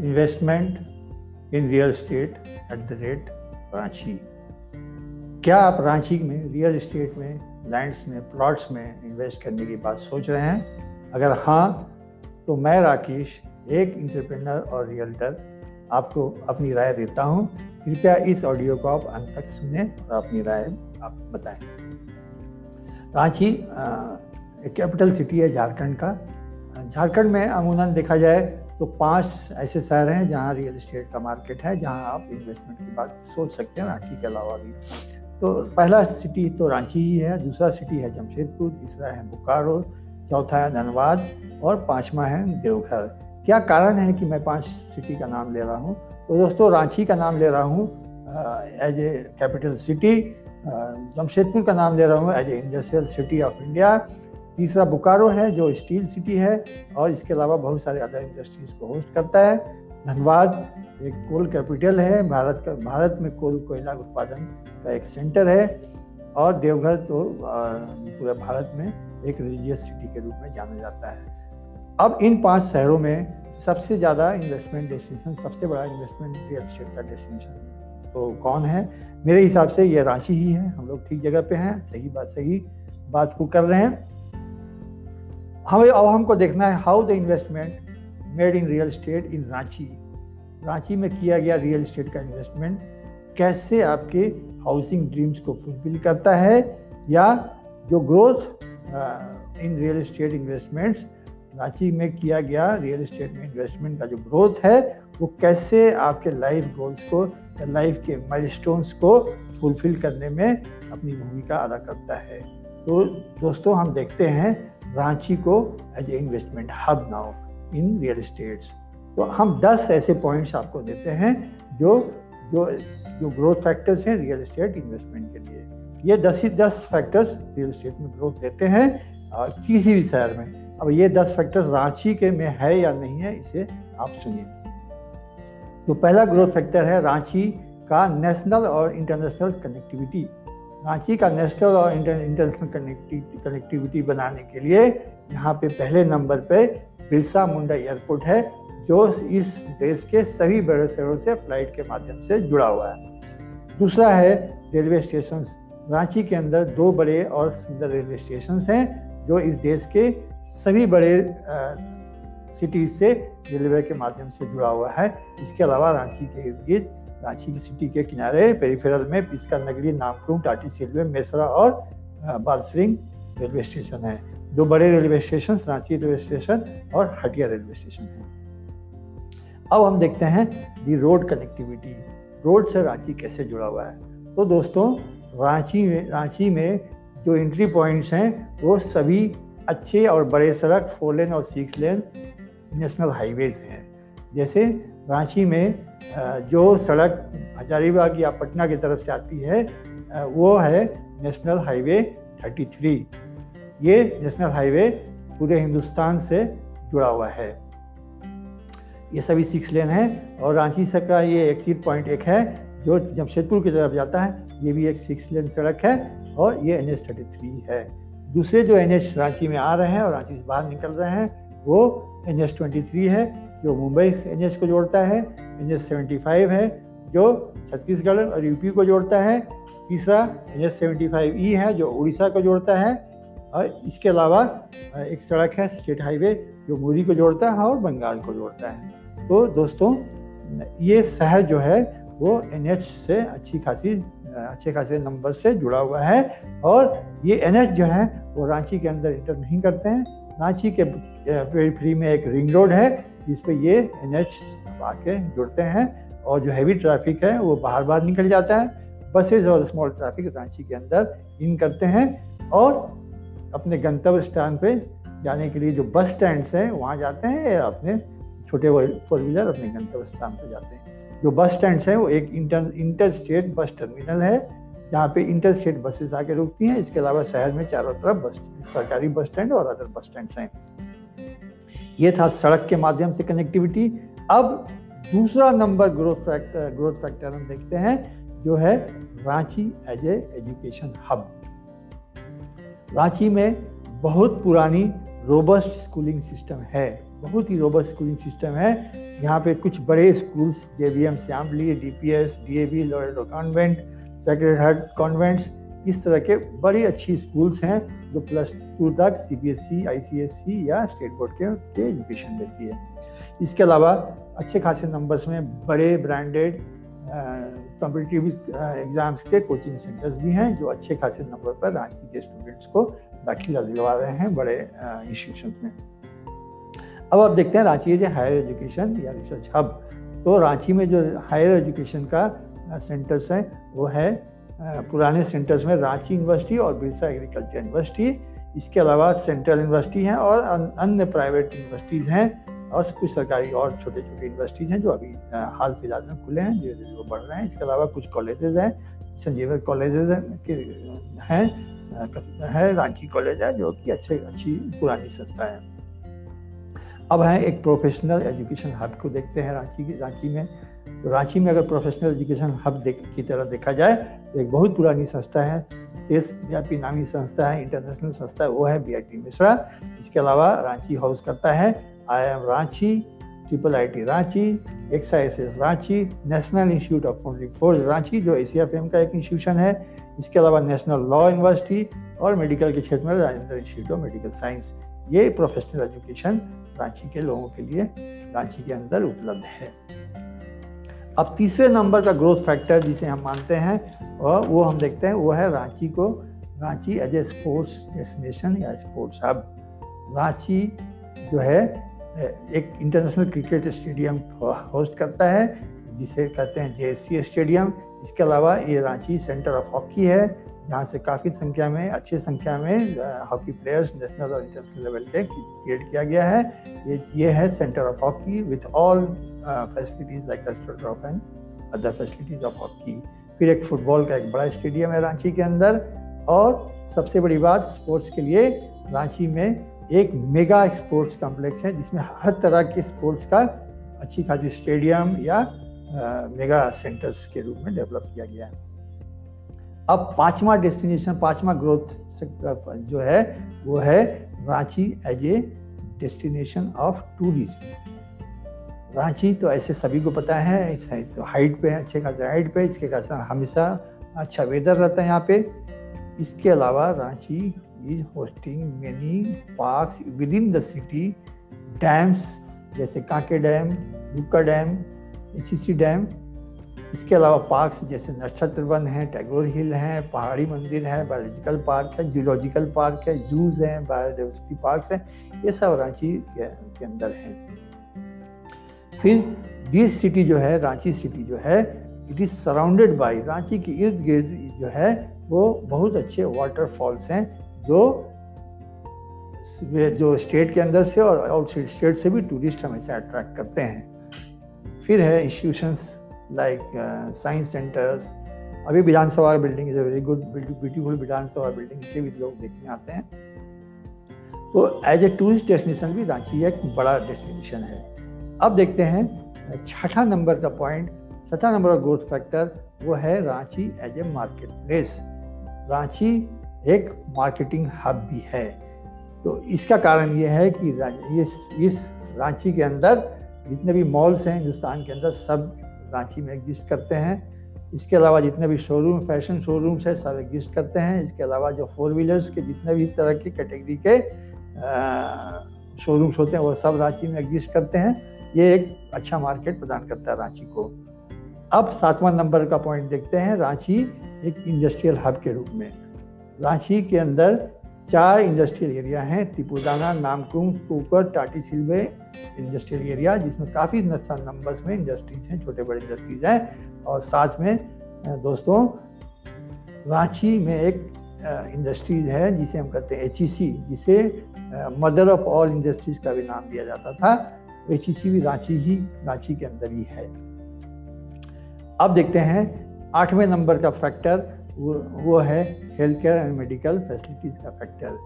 Investment in real estate at the rate Ranchi. क्या आप रांची में रियल इस्टेट में, लैंड्स में, प्लॉट्स में इन्वेस्ट करने की बात सोच रहे हैं? अगर हाँ तो मैं राकेश, एक इंटरप्रेनर और रियल्टर आपको अपनी राय देता हूँ। कृपया इस ऑडियो को आप अंत तक सुने और अपनी राय आप बताएँ। रांची एक कैपिटल सिटी है झारखंड का। झारखंड में अमूमन देखा जाए तो पाँच ऐसे शहर हैं जहाँ रियल इस्टेट का मार्केट है, जहाँ आप इन्वेस्टमेंट की बात सोच सकते हैं, रांची के अलावा भी। तो पहला सिटी तो रांची ही है, दूसरा सिटी है जमशेदपुर, तीसरा है बोकारो चौथा है धनबाद और पांचवा है देवघर। क्या कारण है कि मैं पाँच सिटी का नाम ले रहा हूँ? तो दोस्तों, रांची का नाम ले रहा हूँ as a capital city Jamshedpur का नाम ले रहा हूँ as a industrial city of India तीसरा बोकारो है, जो स्टील सिटी है और इसके अलावा बहुत सारे अदर इंडस्ट्रीज़ को होस्ट करता है। धनबाद एक कोल कैपिटल है, भारत का, भारत में कोल कोयला उत्पादन का एक सेंटर है और देवघर तो पूरे भारत में एक रिलीजियस सिटी के रूप में जाना जाता है। अब इन पाँच शहरों में सबसे ज़्यादा इन्वेस्टमेंट डेस्टिनेशन सबसे बड़ा इन्वेस्टमेंट रियल स्टेट का डेस्टिनेशन तो कौन है? मेरे हिसाब से ये रांची ही है। हम लोग ठीक जगह पे हैं, सही बात सही बात को कर रहे हैं। हमें अब हमको देखना है how the investment made in real estate in Ranchi Ranchi में किया गया रियल एस्टेट का इन्वेस्टमेंट कैसे आपके हाउसिंग ड्रीम्स को फुलफिल करता है या जो growth in real estate investments Ranchi में किया गया रियल इस्टेट में इन्वेस्टमेंट का जो ग्रोथ है, वो कैसे आपके लाइफ गोल्स को, या लाइफ के माइलस्टोन्स को फुलफिल करने में अपनी भूमिका अदा करता है। तो दोस्तों, हम देखते हैं रांची को as a investment hub now in real estates तो हम 10 ऐसे पॉइंट्स आपको देते हैं जो जो जो ग्रोथ फैक्टर्स हैं रियल इस्टेट इन्वेस्टमेंट के लिए। ये दस ही दस फैक्टर्स रियल इस्टेट में ग्रोथ देते हैं किसी भी शहर में। अब ये दस फैक्टर रांची के में है या नहीं है, इसे आप सुनिए। तो पहला ग्रोथ फैक्टर है रांची का नेशनल और इंटरनेशनल कनेक्टिविटी रांची का नेशनल और इंटरनेशनल कनेक्टिविटी बनाने के लिए यहाँ पे पहले नंबर पे बिरसा मुंडा एयरपोर्ट है, जो इस देश के सभी बड़े शहरों से फ़्लाइट के माध्यम से जुड़ा हुआ है। दूसरा है रेलवे स्टेशन रांची के अंदर दो बड़े और सुंदर रेलवे स्टेशन हैं, जो इस देश के सभी बड़े सिटीज़ से रेलवे के माध्यम से जुड़ा हुआ है। इसके अलावा रांची के इर्द गिर्द रांची की सिटी के किनारे पेरीफेरल में पिस्का नगरी नामकुम टाटी सिलवे मेसरा और बारसरिंग रेलवे स्टेशन है। दो बड़े railway station, Ranchi railway station और हटिया रेलवे स्टेशन है। अब हम देखते हैं दी रोड कनेक्टिविटी। रोड से रांची कैसे जुड़ा हुआ है? तो दोस्तों, रांची में रांची में जो एंट्री पॉइंट्स हैं, वो सभी अच्छे और बड़े सड़क फोर लेन और सिक्स लेन नेशनल हाईवेज हैं। जैसे रांची में जो सड़क हजारीबाग या पटना की तरफ़ से आती है वो है नेशनल हाईवे 33 ये नेशनल हाईवे पूरे हिंदुस्तान से जुड़ा हुआ है। ये सभी सिक्स लेन है और रांची से का ये एक्सिट पॉइंट एक है, जो जमशेदपुर की तरफ़ जाता है, ये भी एक सिक्स लेन सड़क है और ये एन एच थर्टी थ्री है। दूसरे जो एन एच रांची में आ रहे हैं और रांची से बाहर निकल रहे हैं, वो एन एच ट्वेंटी थ्री है, जो मुंबई एन एच को जोड़ता है एन एच सेवेंटी फाइव है, जो छत्तीसगढ़ और यूपी को जोड़ता है। तीसरा N H seventy five E है, जो उड़ीसा को जोड़ता है। और इसके अलावा एक सड़क है, स्टेट हाईवे, जो मुरी को जोड़ता है और बंगाल को जोड़ता है। तो दोस्तों, ये शहर जो है, वो NH से अच्छी खासी अच्छे खासे नंबर से जुड़ा हुआ है। और ये NH जो है, वो रांची के अंदर इंटर नहीं करते हैं। रांची के फ्री में एक रिंग रोड है जिस पे ये एन एच आके जुड़ते हैं और जो हैवी ट्रैफ़िक है, वो बाहर बाहर निकल जाता है। बसेज और स्मॉल ट्रैफ़िक रांची के अंदर इन करते हैं और अपने गंतव्य स्थान पे जाने के लिए जो बस स्टैंड्स हैं, वहाँ जाते हैं या अपने छोटे फोर व्हीलर अपने गंतव्य स्थान पर जाते हैं। जो बस स्टैंड हैं, वो एक inter inter state bus terminal है, जहाँ पे इंटर स्टेट बसेस आके रुकती हैं। इसके अलावा शहर में चारों तरफ़ बस सरकारी बस स्टैंड और अदर बस स्टैंड हैं। ये था सड़क के माध्यम से कनेक्टिविटी अब दूसरा number growth factor growth factor हम देखते हैं, जो है Ranchi as a education hub Ranchi में बहुत पुरानी रोबस्ट स्कूलिंग सिस्टम है। बहुत ही रोबस्ट स्कूलिंग सिस्टम है। यहाँ पे कुछ बड़े schools J V M Shyamali D P S D A V Loreto convent sacred heart convents इस तरह के बड़ी अच्छी स्कूल्स हैं जो प्लस टू तक C B S E I C S E या स्टेट बोर्ड के, के एजुकेशन देती है। इसके अलावा अच्छे खासे नंबर्स में बड़े ब्रांडेड कॉम्पिटिटिव एग्ज़ाम्स के कोचिंग सेंटर्स भी हैं जो अच्छे खासे नंबर पर रांची के स्टूडेंट्स को दाखिला दिलवा रहे हैं बड़े इंस्टीट्यूशन में। अब आप देखते हैं रांची जो हायर एजुकेशन या रिसर्च हब तो रांची में जो हायर एजुकेशन का सेंटर्स है वो है पुराने सेंटर्स में रांची यूनिवर्सिटी और बिरसा एग्रीकल्चर यूनिवर्सिटी, इसके अलावा सेंट्रल यूनिवर्सिटी हैं और अन्य प्राइवेट यूनिवर्सिटीज़ हैं और कुछ सरकारी और छोटे छोटे यूनिवर्सिटीज़ हैं जो अभी हाल फ़िलहाल में खुले हैं धीरे धीरे वो बढ़ रहे हैं। इसके अलावा कुछ कॉलेजेस हैं, संजीवन कॉलेजेस के, हैं है, रांची कॉलेज है जो कि अच्छे, अच्छी पुरानी संस्था है। अब है एक प्रोफेशनल एजुकेशन हब को देखते हैं, रांची रांची में। तो रांची में अगर प्रोफेशनल एजुकेशन हब देख, की तरह देखा जाए तो एक बहुत पुरानी संस्था है। देशव्यापी नामी संस्था है इंटरनेशनल संस्था है, वो है बी आई मिश्रा। इसके अलावा रांची हाउस करता है। I M Ranchi triple I T Ranchi X S S Ranchi national institute of foundry forge Ranchi, जो एशिया फेम का एक इंस्टीट्यूशन है। इसके अलावा नेशनल लॉ यूनिवर्सिटी और मेडिकल के क्षेत्र में Rajendra institute of medical science ये प्रोफेशनल एजुकेशन रांची के लोगों के लिए रांची के अंदर उपलब्ध है। अब तीसरे नंबर का ग्रोथ फैक्टर जिसे हम मानते हैं और वो हम देखते हैं, वो है रांची को, Ranchi as a sports destination या स्पोर्ट्स हब रांची जो है एक इंटरनेशनल क्रिकेट स्टेडियम होस्ट करता है, जिसे कहते हैं जे स्टेडियम इसके अलावा ये रांची सेंटर ऑफ़ हॉकी है। जहाँ से काफ़ी संख्या में, अच्छी संख्या में हॉकी प्लेयर्स नेशनल और इंटरनेशनल लेवल पे क्रिएट किया गया है। ये ये है centre of hockey with all facilities like of and other facilities of hockey. फिर एक फुटबॉल का एक बड़ा स्टेडियम है रांची के अंदर और सबसे बड़ी बात स्पोर्ट्स के लिए रांची में एक मेगा स्पोर्ट्स कॉम्प्लेक्स है जिसमें हर तरह के स्पोर्ट्स का अच्छी खासी स्टेडियम या मेगा सेंटर्स के रूप में डेवलप किया गया है। अब पांचवा डेस्टिनेशन पांचवा ग्रोथ जो है, वो है Ranchi as a destination of tourism Ranchi तो ऐसे सभी को पता है तो हाइट पे, अच्छे खासे हाइट पे, इसके कारण हमेशा अच्छा वेदर रहता है यहाँ पे। इसके अलावा Ranchi is hosting hosting many within the city dams जैसे Kanke dam Bukka dam HCC dam इसके अलावा पार्क्स जैसे नक्षत्र वन है टैगोर हिल है पहाड़ी मंदिर है बायोलॉजिकल पार्क है जूलॉजिकल पार्क है जूज हैं बायोडाइवर्सिटी पार्क है ये सब रांची के, के अंदर है। फिर दिस सिटी जो है रांची सिटी जो है it is surrounded by Ranchi के इर्द गिर्द जो है वो बहुत अच्छे वाटरफॉल्स हैं जो जो स्टेट के अंदर से और आउटसाइड स्टेट से भी टूरिस्ट हमेशा अट्रैक्ट करते हैं। फिर है इंस्टीट्यूशंस लाइक साइंस सेंटर्स अभी Vidhan Sabha building is a very good beautiful Vidhan Sabha building इसे भी लोग देखने आते हैं। तो एज ए टूरिस्ट डेस्टिनेशन भी रांची एक बड़ा डेस्टिनेशन है। अब देखते हैं, छठा नंबर का पॉइंट छठा नंबर का ग्रोथ फैक्टर वो है Ranchi as a market place Ranchi एक मार्केटिंग हब भी है। तो इसका कारण ये है कि इस इस रांची के अंदर जितने भी मॉल्स हैं, हिंदुस्तान के अंदर सब रांची में एग्जिस्ट करते हैं। इसके अलावा जितने भी शोरूम फ़ैशन शोरूम्स हैं, सब एग्जिस्ट करते हैं। इसके अलावा जो फोर व्हीलर्स के जितने भी तरह की कैटेगरी के शोरूम्स होते हैं, वो सब रांची में एग्जिस्ट करते हैं। ये एक अच्छा मार्केट प्रदान करता है रांची को। अब सातवां नंबर का पॉइंट देखते हैं। रांची एक इंडस्ट्रियल हब के रूप में। रांची के अंदर चार इंडस्ट्रियल एरिया हैं टिपुदाना नामकुम, कुकर टाटी सिल्वे इंडस्ट्रियल एरिया, जिसमें काफ़ी नंबर्स में इंडस्ट्रीज़ हैं छोटे बड़े इंडस्ट्रीज़ हैं। और साथ में दोस्तों, रांची में एक इंडस्ट्रीज़ है, जिसे हम कहते हैं एच e जिसे मदर ऑफ़ ऑल इंडस्ट्रीज़ का भी नाम दिया जाता था। एच e भी रांची ही, रांची के अंदर ही है। अब देखते हैं, आठवें नंबर का फैक्टर वो है health care and medical facilities का फैक्टर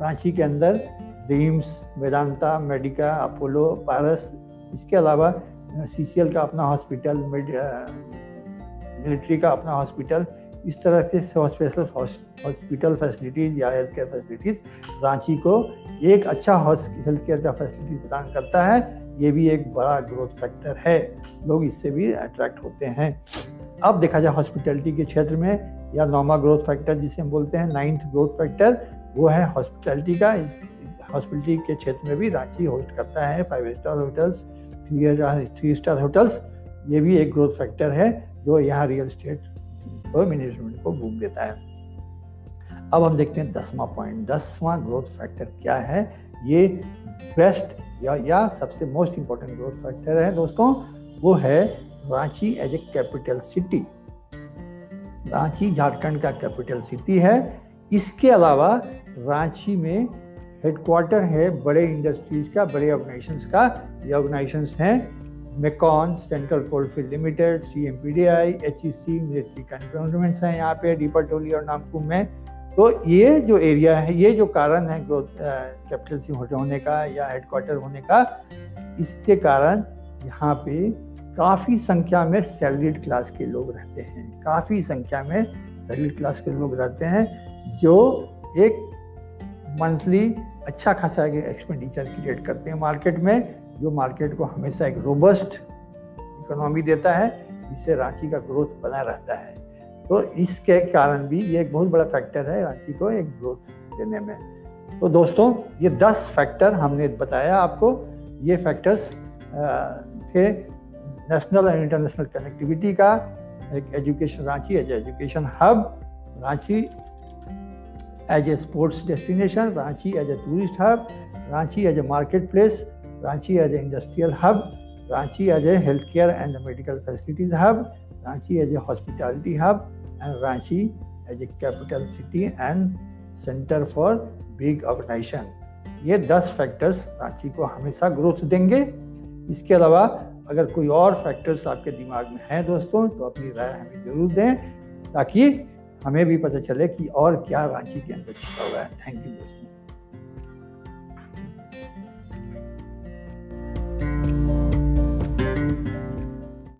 रांची के अंदर डीम्स वेदांता मेडिका अपोलो पारस इसके अलावा सीसीएल का अपना हॉस्पिटल मिलिट्री का अपना हॉस्पिटल इस तरह से स्पेशल हॉस्पिटल फैसिलिटीज़ या हेल्थ केयर फैसिलिटीज़ रांची को एक अच्छा हेल्थ केयर का फैसिलिटी प्रदान करता है। ये भी एक बड़ा ग्रोथ फैक्टर है। लोग इससे भी अट्रैक्ट होते हैं। अब देखा जाए हॉस्पिटलिटी के क्षेत्र में या नॉर्मा ग्रोथ फैक्टर जिसे हम बोलते हैं नाइन्थ ग्रोथ फैक्टर वो है हॉस्पिटलिटी का। इस हॉस्पिटलिटी के क्षेत्र में भी रांची होस्ट करता है five star hotels three three star hotels ये भी एक ग्रोथ फैक्टर है जो यहाँ रियल स्टेट को मैनेजमेंट को बूम देता है। अब हम देखते हैं दसवां पॉइंट दसवां ग्रोथ फैक्टर क्या है? ये बेस्ट या या सबसे मोस्ट इम्पोर्टेंट ग्रोथ फैक्टर है दोस्तों, वो है Ranchi as a capital city Ranchi Jharkhand का कैपिटल सिटी है। इसके अलावा रांची में हेडक्वार्टर है, बड़े इंडस्ट्रीज़ का, बड़े ऑर्गेनाइजेशंस का, ये ऑर्गेनाइजेशंस हैं। Mecon central coalfield limited C M P D I H E C military cantonments हैं यहाँ पे डीपाटोली और नामकुम में तो ये जो एरिया है, ये जो कारण है कैपिटल सिटी होने का या हेडक्वार्टर होने का, इसके कारण यहाँ पे काफ़ी संख्या में सैलरीड क्लास के लोग रहते हैं। काफ़ी संख्या में सैलरीड क्लास के लोग रहते हैं, जो एक मंथली अच्छा खासा एक एक्सपेंडिचर क्रिएट करते हैं मार्केट में, जो मार्केट को हमेशा एक रोबस्ट इकोनॉमी देता है, जिससे रांची का ग्रोथ बना रहता है। तो इसके कारण भी ये एक बहुत बड़ा फैक्टर है रांची को एक ग्रोथ देने में। तो दोस्तों, ये दस फैक्टर हमने बताया आपको। ये फैक्टर्स थे नेशनल एंड इंटरनेशनल कनेक्टिविटी का एक education Ranchi as education hub Ranchi as a sports destination Ranchi as a tourist hub Ranchi as a market place Ranchi as a industrial hub Ranchi as a health care and medical facilities hub Ranchi as a hospitality hub and Ranchi as a capital city and centre for big organisation ये दस factors Ranchi को हमेशा growth देंगे। इसके अलावा अगर कोई और फैक्टर्स आपके दिमाग में हैं दोस्तों तो अपनी राय हमें ज़रूर दें, ताकि हमें भी पता चले कि और क्या रांची के अंदर छिपा हुआ है। थैंक यू दोस्तों।